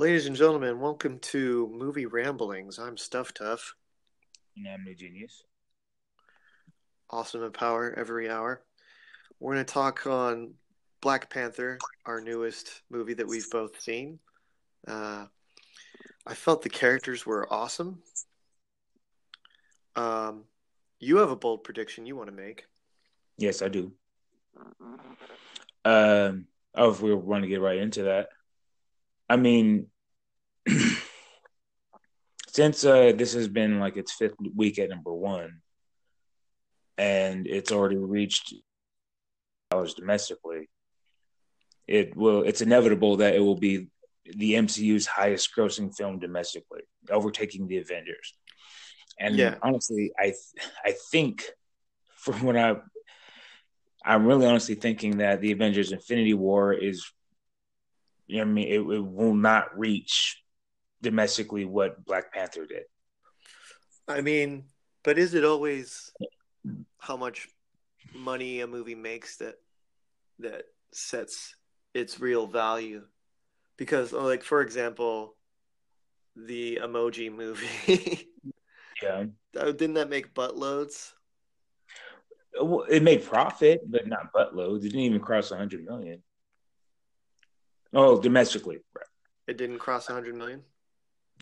Ladies and gentlemen, welcome to Movie Ramblings. I'm Stuff Tough, And I'm New Genius. awesome and power every hour. We're going to talk on Black Panther, our newest movie that we've both seen. Uh, I felt the characters were awesome. Um, you have a bold prediction you want to make. Yes, I do. Um, oh, if we want to get right into that, I mean, since uh, this has been like its fifth week at number one, and it's already reached dollars domestically, it will. It's inevitable that it will be the MCU's highest grossing film domestically, overtaking the Avengers. And Yeah. honestly, I I think from what I I'm really honestly thinking that the Avengers Infinity War is you know what I mean it, it will not reach domestically what Black Panther did. I mean, but is it always how much money a movie makes that that sets its real value? Because, uh, like for example, the Emoji Movie, Yeah. uh, didn't that make buttloads? It made profit, but not buttloads. It didn't even cross a 100 million. Oh, domestically. It didn't cross 100 million.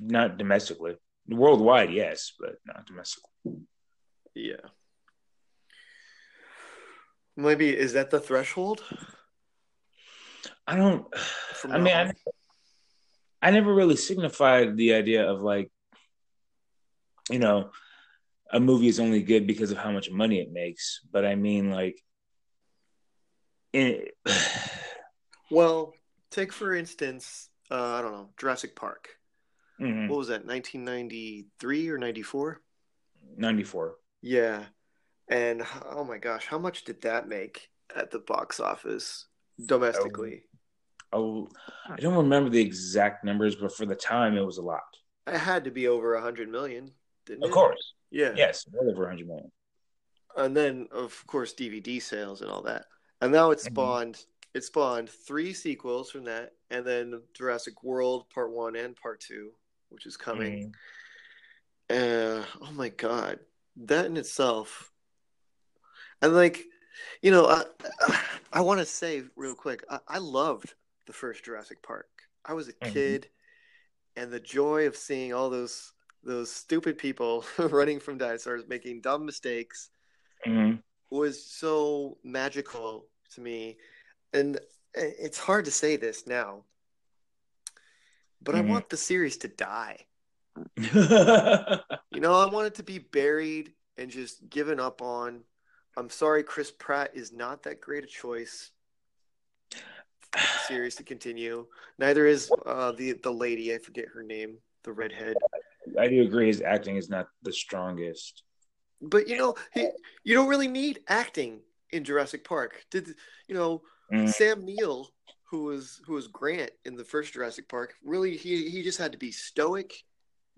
not domestically. Worldwide, yes, but not domestically. Yeah. Maybe is that the threshold? I don't. From I mean, I. I never really signified the idea of like, you know, a movie is only good because of how much money it makes. But I mean, like, it, Well, take for instance, uh, I don't know, Jurassic Park. Mhm. What was that? 1993 or 94? 94. Yeah. And oh my gosh, how much did that make at the box office domestically? Oh, I don't remember the exact numbers, but for the time, it was a lot. It had to be over 100 million, didn't Of it? course, Yeah. yes, well over 100 million. And then of course DVD sales and all that. And now it Mhm. spawned it spawned three sequels from that and then Jurassic World Part 1 and Part 2, which is coming. Mhm. Uh, oh my god, that in itself, and like, you know, I I want to say real quick, I, I loved the first Jurassic Park. I was a Mhm. kid, and the joy of seeing all those those stupid people running from dinosaurs, making dumb mistakes, Mhm. was so magical to me. And it's hard to say this now, but I Mhm. want the series to die. Mm-hmm. You know, I want it to be buried and just given up on. I'm sorry, Chris Pratt is not that great a choice. the Series to continue. Neither is uh, the the lady. I forget her name, the redhead. I do agree his acting is not the strongest. But you know, he, you don't really need acting in Jurassic Park. Did you know Mhm. Sam Neill, who was who was Grant in the first Jurassic Park? Really, he he just had to be stoic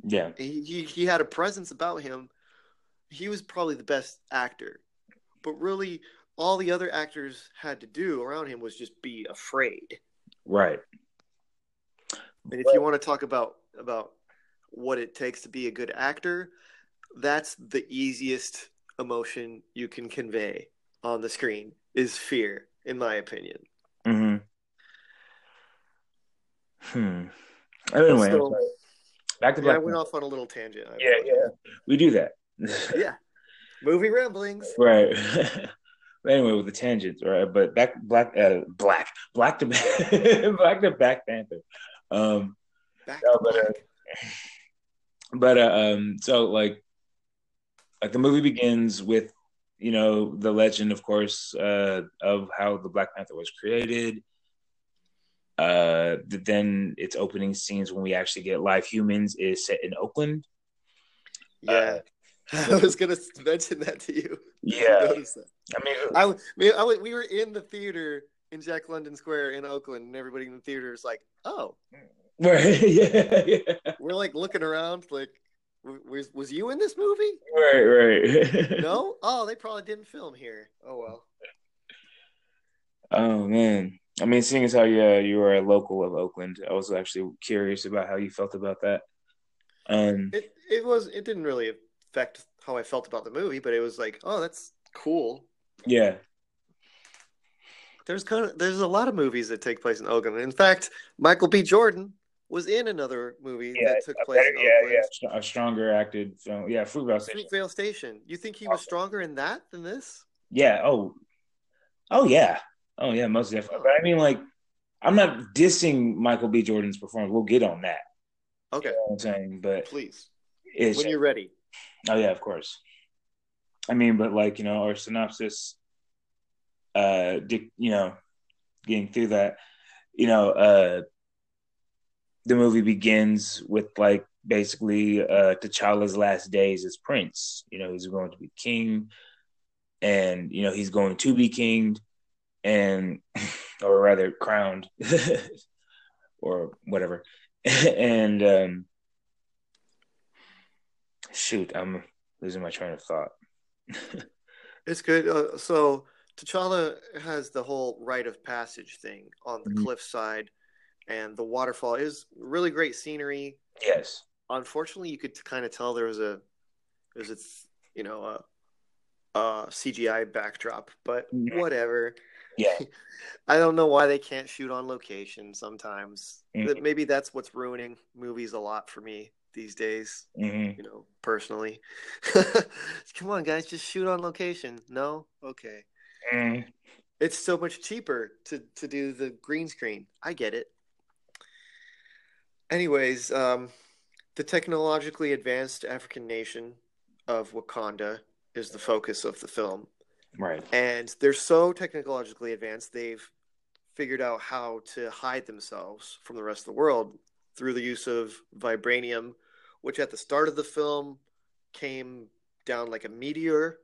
Yeah. he, he he had a presence about him. He was probably the best actor, but really, all the other actors had to do around him was just be afraid. Right. And if you want to talk about about what it takes to be a good actor, that's the easiest emotion you can convey on the screen is fear, in my opinion. hmm Hmm. Anyway, So- back to Yeah, I went off on a little tangent. I Yeah, yeah, we do that. yeah. Movie ramblings. right. anyway, with the tangents, right? But back, black, uh, black, black to black to Black Panther. Um, Back No, to but, uh, but uh, um, so like, like the movie begins with you know the legend, of course, uh, of how the Black Panther was created. Uh, then its opening scenes when we actually get live humans is set in Oakland. Yeah. I was gonna mention that to you. Yeah. I mean, I, w- me- we were in the theater in Jack London Square in Oakland, and everybody in the theater is like, "Oh, right, yeah, yeah, we're like looking around, like, was was you in this movie? right, right. No? Oh, they probably didn't film here. Oh well. Oh man. I mean, seeing as how you uh, you were a local of Oakland, I was actually curious about how you felt about that. Um, It it was it didn't really affect how I felt about the movie, but it was like, oh, that's cool. yeah, There's kind of there's a lot of movies that take place in Oakland. In fact, Michael B. Jordan was in another movie yeah, that took place better- in yeah, Oakland. yeah, a stronger acted film. Yeah, Fruitvale Station. Fruitvale Station. You think he was stronger in that than this? Yeah. Oh, oh yeah. Oh yeah. Most definitely. But I mean, like, I'm not dissing Michael B. Jordan's performance. We'll get on that. Okay, You know what I'm saying, but please. When you're ready. oh yeah, of course. I mean, but like you know, our synopsis, uh, you know, getting through that, you know, uh, the movie begins with like basically uh T'Challa's last days as prince. You know, he's going to be king, and you know he's going to be king, and or rather crowned, or whatever, and um, shoot, I'm losing my train of thought. It's good. Uh, so T'Challa has the whole rite of passage thing on the Mhm. cliffside, and the waterfall is really great scenery. yes. Unfortunately, you could kind of tell there was a there was a you know a, a CGI backdrop, but Mhm. whatever. Yeah. I don't know why they can't shoot on location sometimes. Mhm. Maybe that's what's ruining movies a lot for me these days, hmm you know, personally. Come on, guys, just shoot on location. No? Okay. mm It's so much cheaper to, to do the green screen. I get it. Anyways, um, the technologically advanced African nation of Wakanda is the focus of the film. Right. And they're so technologically advanced, they've figured out how to hide themselves from the rest of the world through the use of vibranium, which at the start of the film came down like a meteor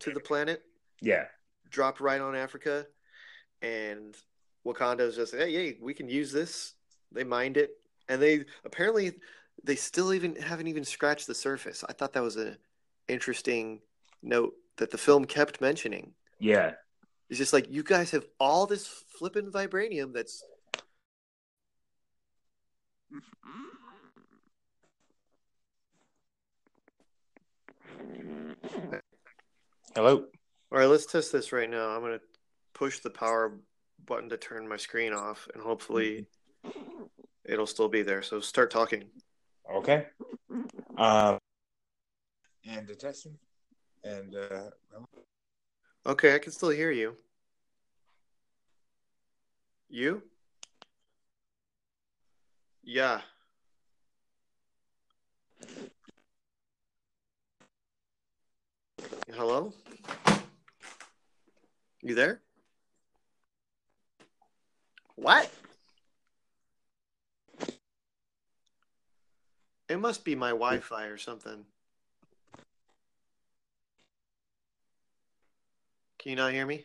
to the planet, Yeah. dropped right on Africa. And Wakanda's just, hey, hey, we can use this. They mined it. And they apparently they still even haven't even scratched the surface. I thought that was an interesting note that the film kept mentioning. Yeah. It's just like you guys have all this flippin' vibranium that's Hello. all right. Let's test this right now. I'm gonna push the power button to turn my screen off, and hopefully mm-hmm. It'll still be there. So start talking. Okay. Um. And the testing. And uh. Okay, I can still hear you. You? Yeah. Hello? You there? What? It must be my Wi-Fi or something. Can you not hear me?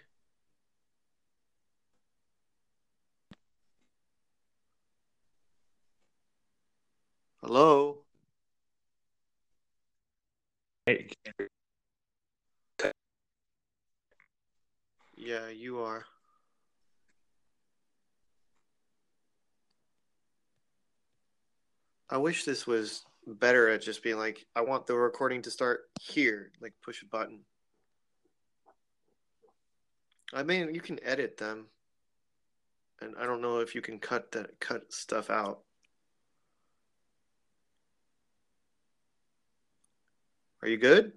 Hello? Yeah, you are. I wish this was better at just being like, I want the recording to start here, like push a button. I mean, you can edit them, and I don't know if you can cut that cut stuff out. Are you good?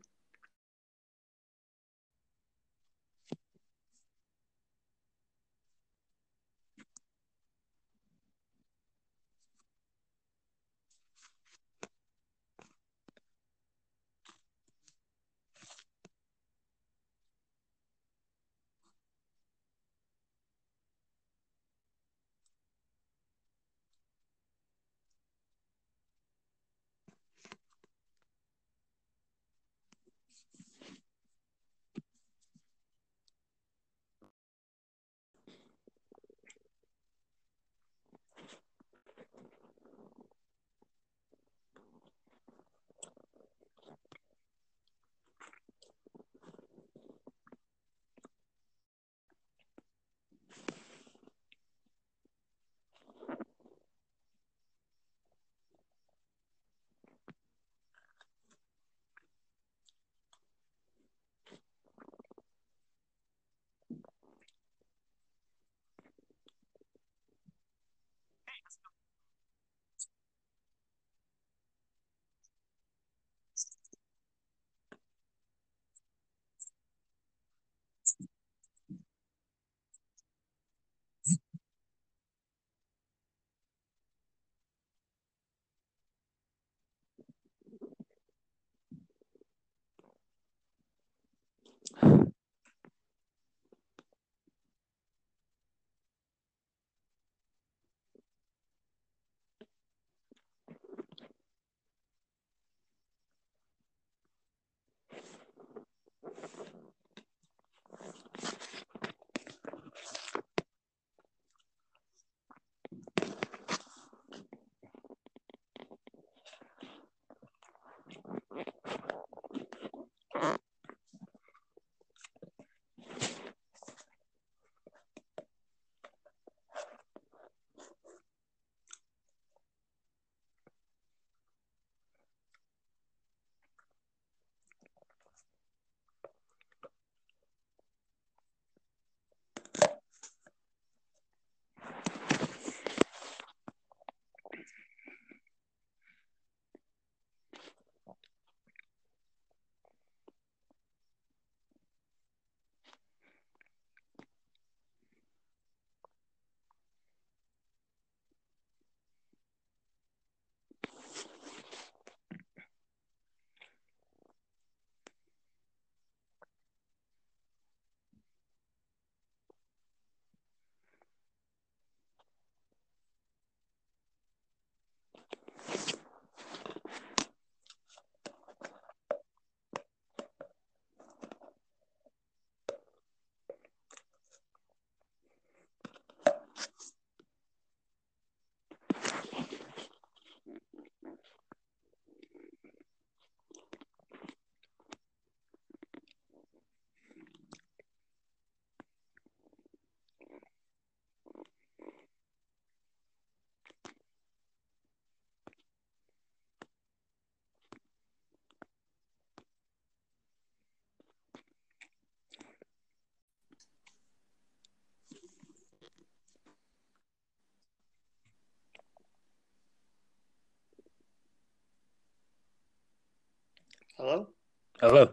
Hello.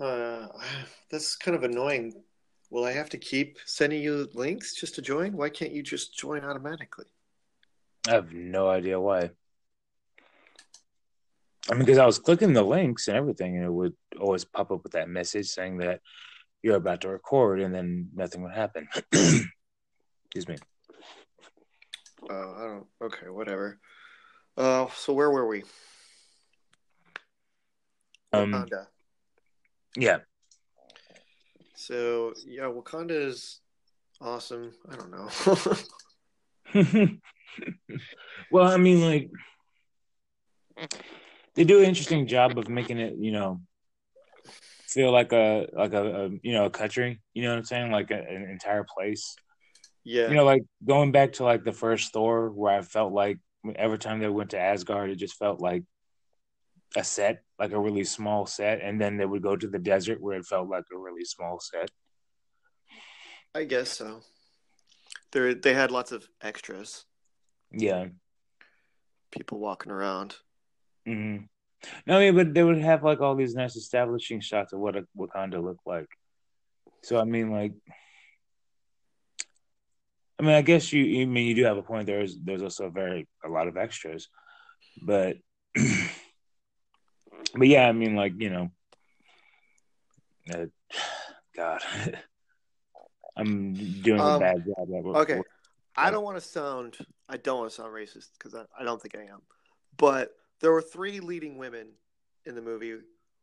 Uh, that's kind of annoying. Will I have to keep sending you links just to join? Why can't you just join automatically? I have no idea why. I mean, because I was clicking the links and everything, and it would always pop up with that message saying that you're about to record, and then nothing would happen. Excuse me. Oh, I don't. Okay, whatever. Uh, so where were we? Um, Wakanda. Yeah. So yeah, Wakanda is awesome. I don't know. well, I mean, like they do an interesting job of making it, you know, feel like a like a, a you know a country. You know what I'm saying? Like a, an entire place. yeah. You know, like going back to like the first Thor, where I felt like every time they went to Asgard, it just felt like a set, like a really small set, and then they would go to the desert where it felt like a really small set. I guess so. They they had lots of extras, Yeah. people walking around. hmm No, yeah, but they would have like all these nice establishing shots of what a Wakanda looked like. So I mean, like, I mean, I guess you. I mean, you do have a point. There's there's also very a lot of extras, but but yeah, I mean, like you know, uh, God, I'm doing a Um, bad job. At what- Okay, I don't want to sound I don't want to sound racist because I, I don't think I am, but there were three leading women in the movie.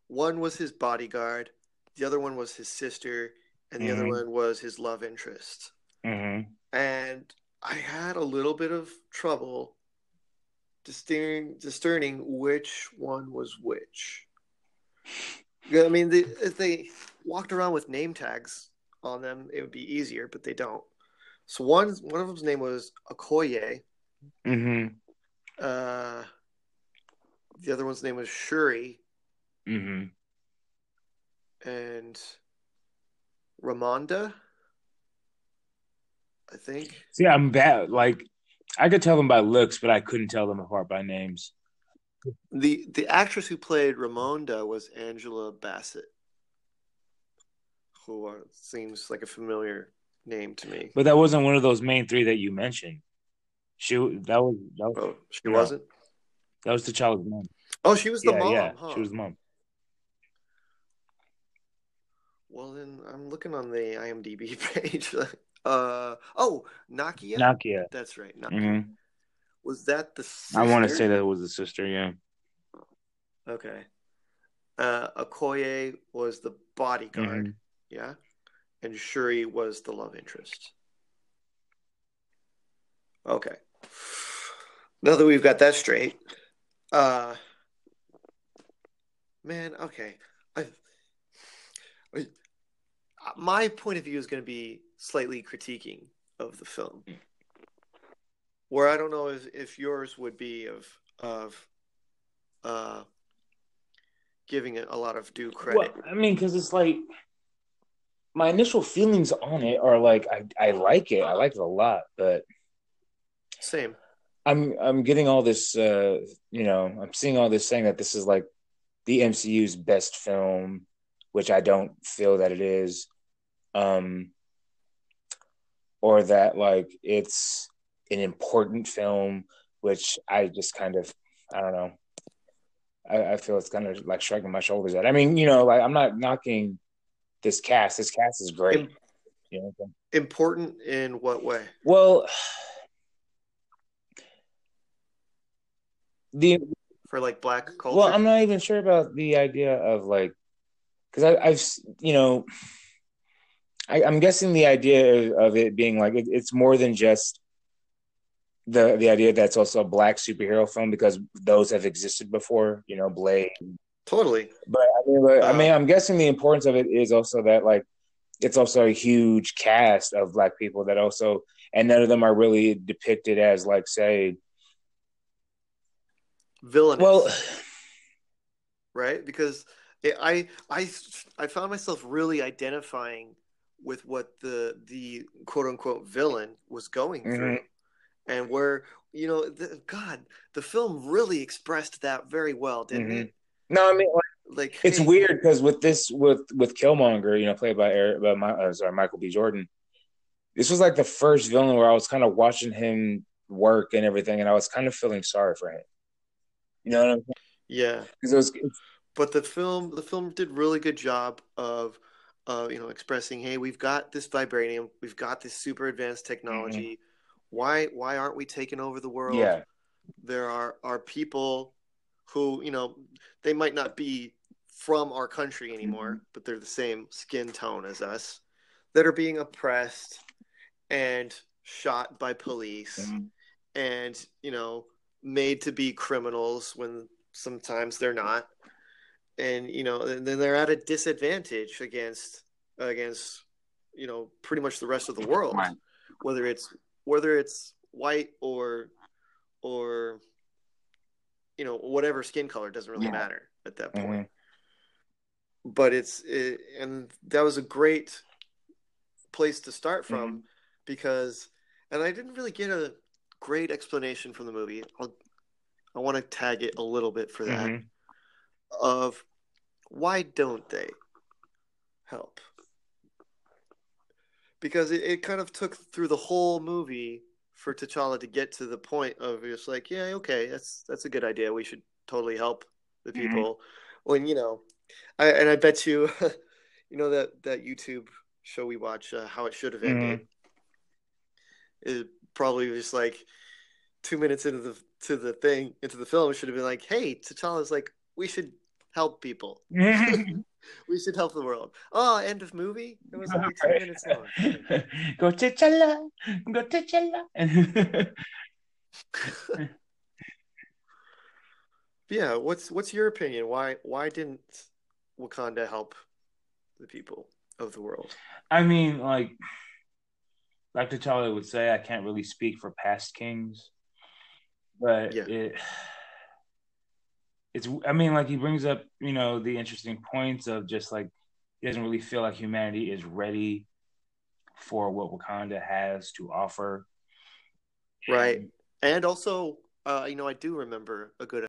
One was his bodyguard, the other one was his sister, and the other Mhm. one was his love interest. Mhm. and I had a little bit of trouble discerning, discerning which one was which. I mean, they, if they walked around with name tags on them, it would be easier, but they don't. So one one of them's name was Okoye. Mhm. Uh, the other one's name was Shuri, Mhm. and Ramonda. I think. See, I'm bad. Like, I could tell them by looks, but I couldn't tell them apart by names. The the actress who played Ramonda was Angela Bassett, who uh, seems like a familiar name to me. But that wasn't one of those main three that you mentioned. She that was that was, Oh, she wasn't. that was T'Challa's mom. Oh, she was the yeah, mom. yeah, huh? she was the mom. Well, then I'm looking on the IMDb page. Uh oh, Nakia. Nakia. That's right. Nakia. Mhm. Was that the? Sister? I want to say that it was the sister. Yeah. Okay. Uh, Okoye was the bodyguard. Mhm. Yeah, and Shuri was the love interest. Okay. Now that we've got that straight, uh, man, okay, I, I, my point of view is going to be slightly critiquing of the film, where I don't know if, if yours would be of of uh, giving it a lot of due credit. Well, I mean, because it's like my initial feelings on it are like I I like it. I like it a lot, but Same. I'm I'm getting all this. uh You know, I'm seeing all this saying that this is like the MCU's best film, which I don't feel that it is. Um, or that like it's an important film, which I just kind of I don't know. I, I feel it's kind of like shrugging my shoulders at. I mean, you know, like I'm not knocking this cast. This cast is great. Im- You know, what I'm saying? Important in what way? well, the For like black culture? well, I'm not even sure about the idea of like because I've you know I, I'm guessing the idea of it being like it, it's more than just the the idea that it's also a black superhero film because those have existed before. You know, Blade totally. But I mean, but, I Uh, mean, I'm guessing the importance of it is also that like it's also a huge cast of black people that also, and none of them are really depicted as like say, Villainous. well, right? Because it, I I I found myself really identifying with what the the quote unquote villain was going through, and where you know, the, God, the film really expressed that very well, didn't Mhm. it? No, I mean like, like it's hey, weird because with this with with Killmonger, you know, played by Eric, by my, uh, sorry Michael B. Jordan. This was like the first villain where I was kind of watching him work and everything, and I was kind of feeling sorry for him. You know what I'm saying? Yeah, it was. But the film the film did really good job of uh, you know expressing hey we've got this vibranium we've got this super advanced technology mm-hmm. why why aren't we taking over the world yeah there are are people who you know they might not be from our country anymore mm-hmm. but they're the same skin tone as us that are being oppressed and shot by police mm-hmm. and you know made to be criminals when sometimes they're not and you know then they're at a disadvantage against against you know pretty much the rest of the world right. whether it's whether it's white or or you know whatever skin color doesn't really yeah. matter at that point mm-hmm. but it's it, and that was a great place to start from mm-hmm. because and i didn't really get a great explanation from the movie I'll, i want to tag it a little bit for that mm-hmm. of why don't they help because it, it kind of took through the whole movie for T'Challa to get to the point of just like, yeah, okay, that's that's a good idea. We should totally help the mm-hmm. people. Mm-hmm. When you know, I, and I bet you, you know that that YouTube show we watch, uh, how it should have ended. Mm-hmm. It probably just like two minutes into the to the thing into the film, it should have been like, hey, T'Challa's like, we should help people. we should help the world. Oh, end of movie. It was only two minutes long. go T'Challa, go T'Challa. yeah, what's what's your opinion? Why why didn't Wakanda help the people of the world? I mean, like like T'Challa would say, I can't really speak for past kings, but yeah. it it's I mean, like he brings up, you know, the interesting points of just like he doesn't really feel like humanity is ready for what Wakanda has to offer. Right. And also, uh, you know, I do remember a good